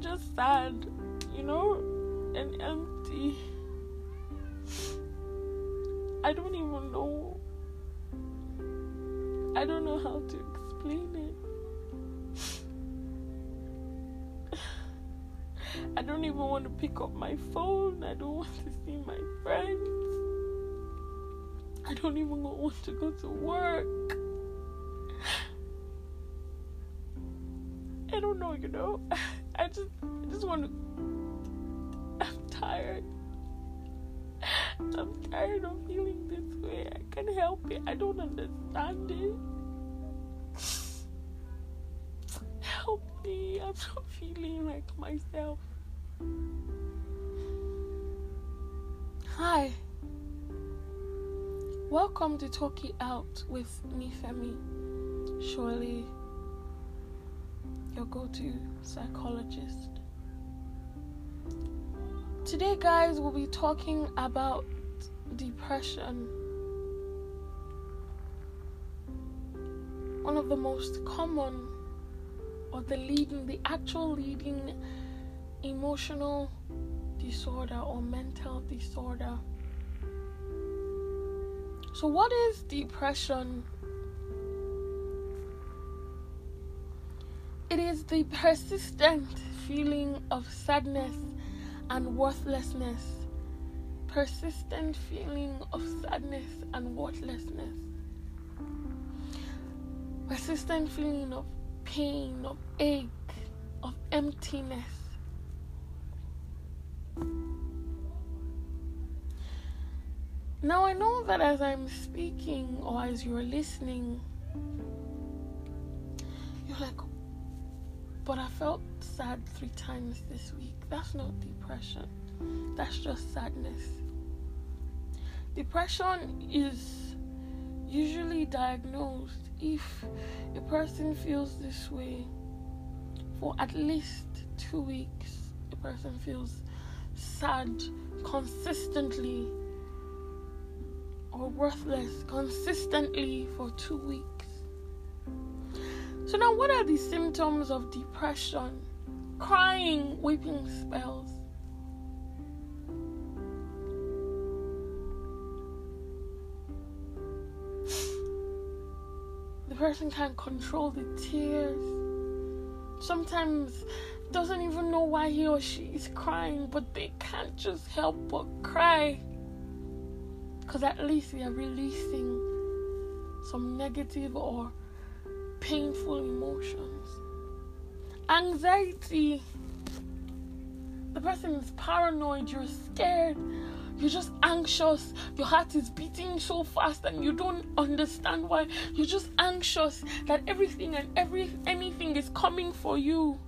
just sad, you know, and empty. I don't even know. I don't know how to explain it. I don't even want to pick up my phone. I don't want to see my friends. I don't even want to go to work. I don't know, you know. I just I just want to I'm tired. I'm tired of feeling this way. I can't help it. I don't understand it. Help me. I'm not feeling like myself. Hi. Welcome to Talk It Out with me, Femi. Surely your go to psychologist. Today, guys, we'll be talking about depression. One of the most common, or the leading, the actual leading emotional disorder or mental disorder. So, what is depression? It is the persistent feeling of sadness and worthlessness. Persistent feeling of sadness and worthlessness. Persistent feeling of pain, of ache, of emptiness. Now, I know that as I'm speaking or as you're listening, you're like, but I felt sad three times this week. That's not depression, that's just sadness. Depression is usually diagnosed if a person feels this way for at least two weeks. A person feels sad consistently or worthless consistently for two weeks. So, now what are the symptoms of depression? Crying, weeping spells. The person can't control the tears. Sometimes doesn't even know why he or she is crying, but they can't just help but cry. Because at least they are releasing some negative or painful emotions. Anxiety. The person is paranoid, you're scared, you're just anxious, your heart is beating so fast and you don't understand why. You're just anxious that everything and every anything is coming for you.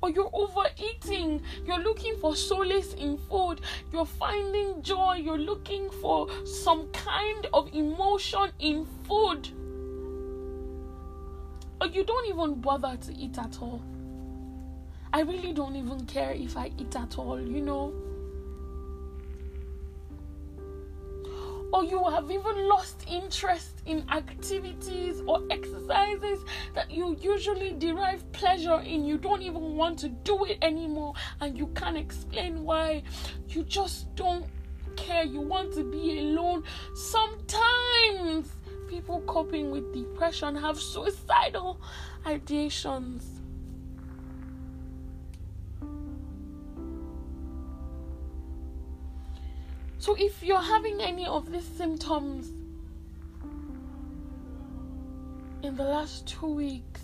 Or you're overeating, you're looking for solace in food, you're finding joy, you're looking for some kind of emotion in food, or you don't even bother to eat at all. I really don't even care if I eat at all, you know. Or you have even lost interest in activities or exercises that you usually derive pleasure in, you don't even want to do it anymore, and you can't explain why. You just don't care, you want to be alone. Sometimes people coping with depression have suicidal ideations. So if you're having any of these symptoms in the last two weeks,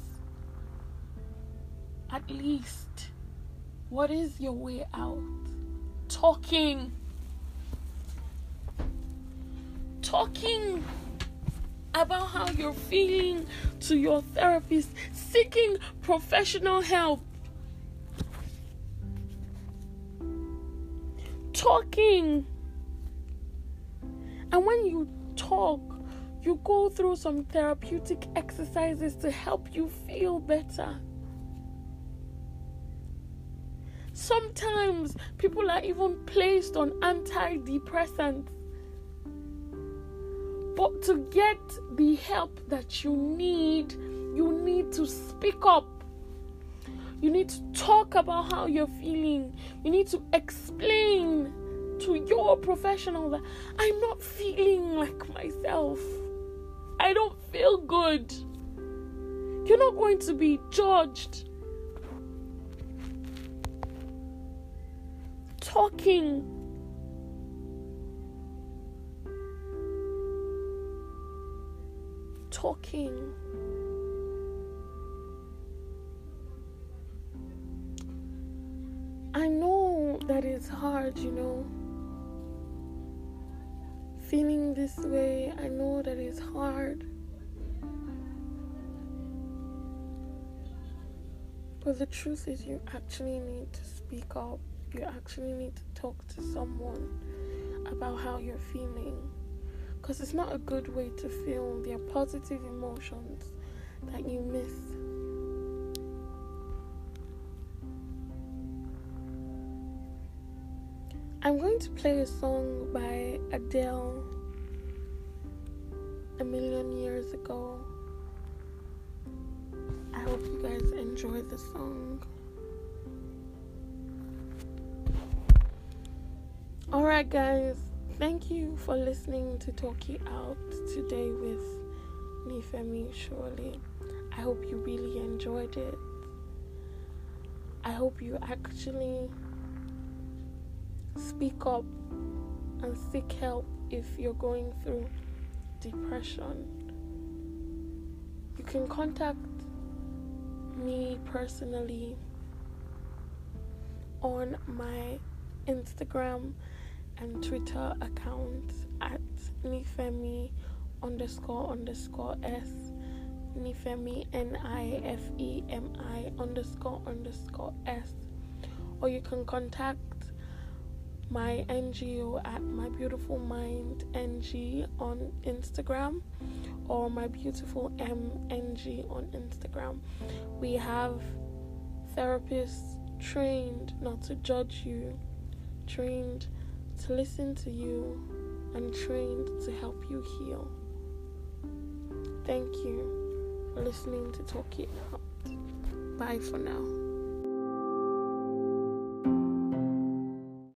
at least, what is your way out? Talking. Talking about how you're feeling to your therapist, seeking professional help. Talking and when you talk, you go through some therapeutic exercises to help you feel better. Sometimes people are even placed on antidepressants. But to get the help that you need, you need to speak up. You need to talk about how you're feeling. You need to explain to your professional that I'm not feeling like myself. I don't feel good. You're not going to be judged. Talking. Talking. I know that it's hard, you know. Feeling this way, I know that it's hard. But the truth is, you actually need to speak up. You actually need to talk to someone about how you're feeling. Because it's not a good way to feel. There are positive emotions that you miss. I'm going to play a song by Adele a million years ago. I hope you guys enjoy the song. Alright, guys, thank you for listening to Talk It Out today with me, Nifemi Surely. I hope you really enjoyed it. I hope you actually speak up and seek help if you're going through depression. You can contact me personally on my Instagram and Twitter account at Nifemi underscore underscore S Nifemi N I F E M I underscore underscore S or you can contact my NGO at My Beautiful Mind NG on Instagram or My Beautiful MNG on Instagram. We have therapists trained not to judge you, trained to listen to you, and trained to help you heal. Thank you for listening to Talk It Out. Bye for now.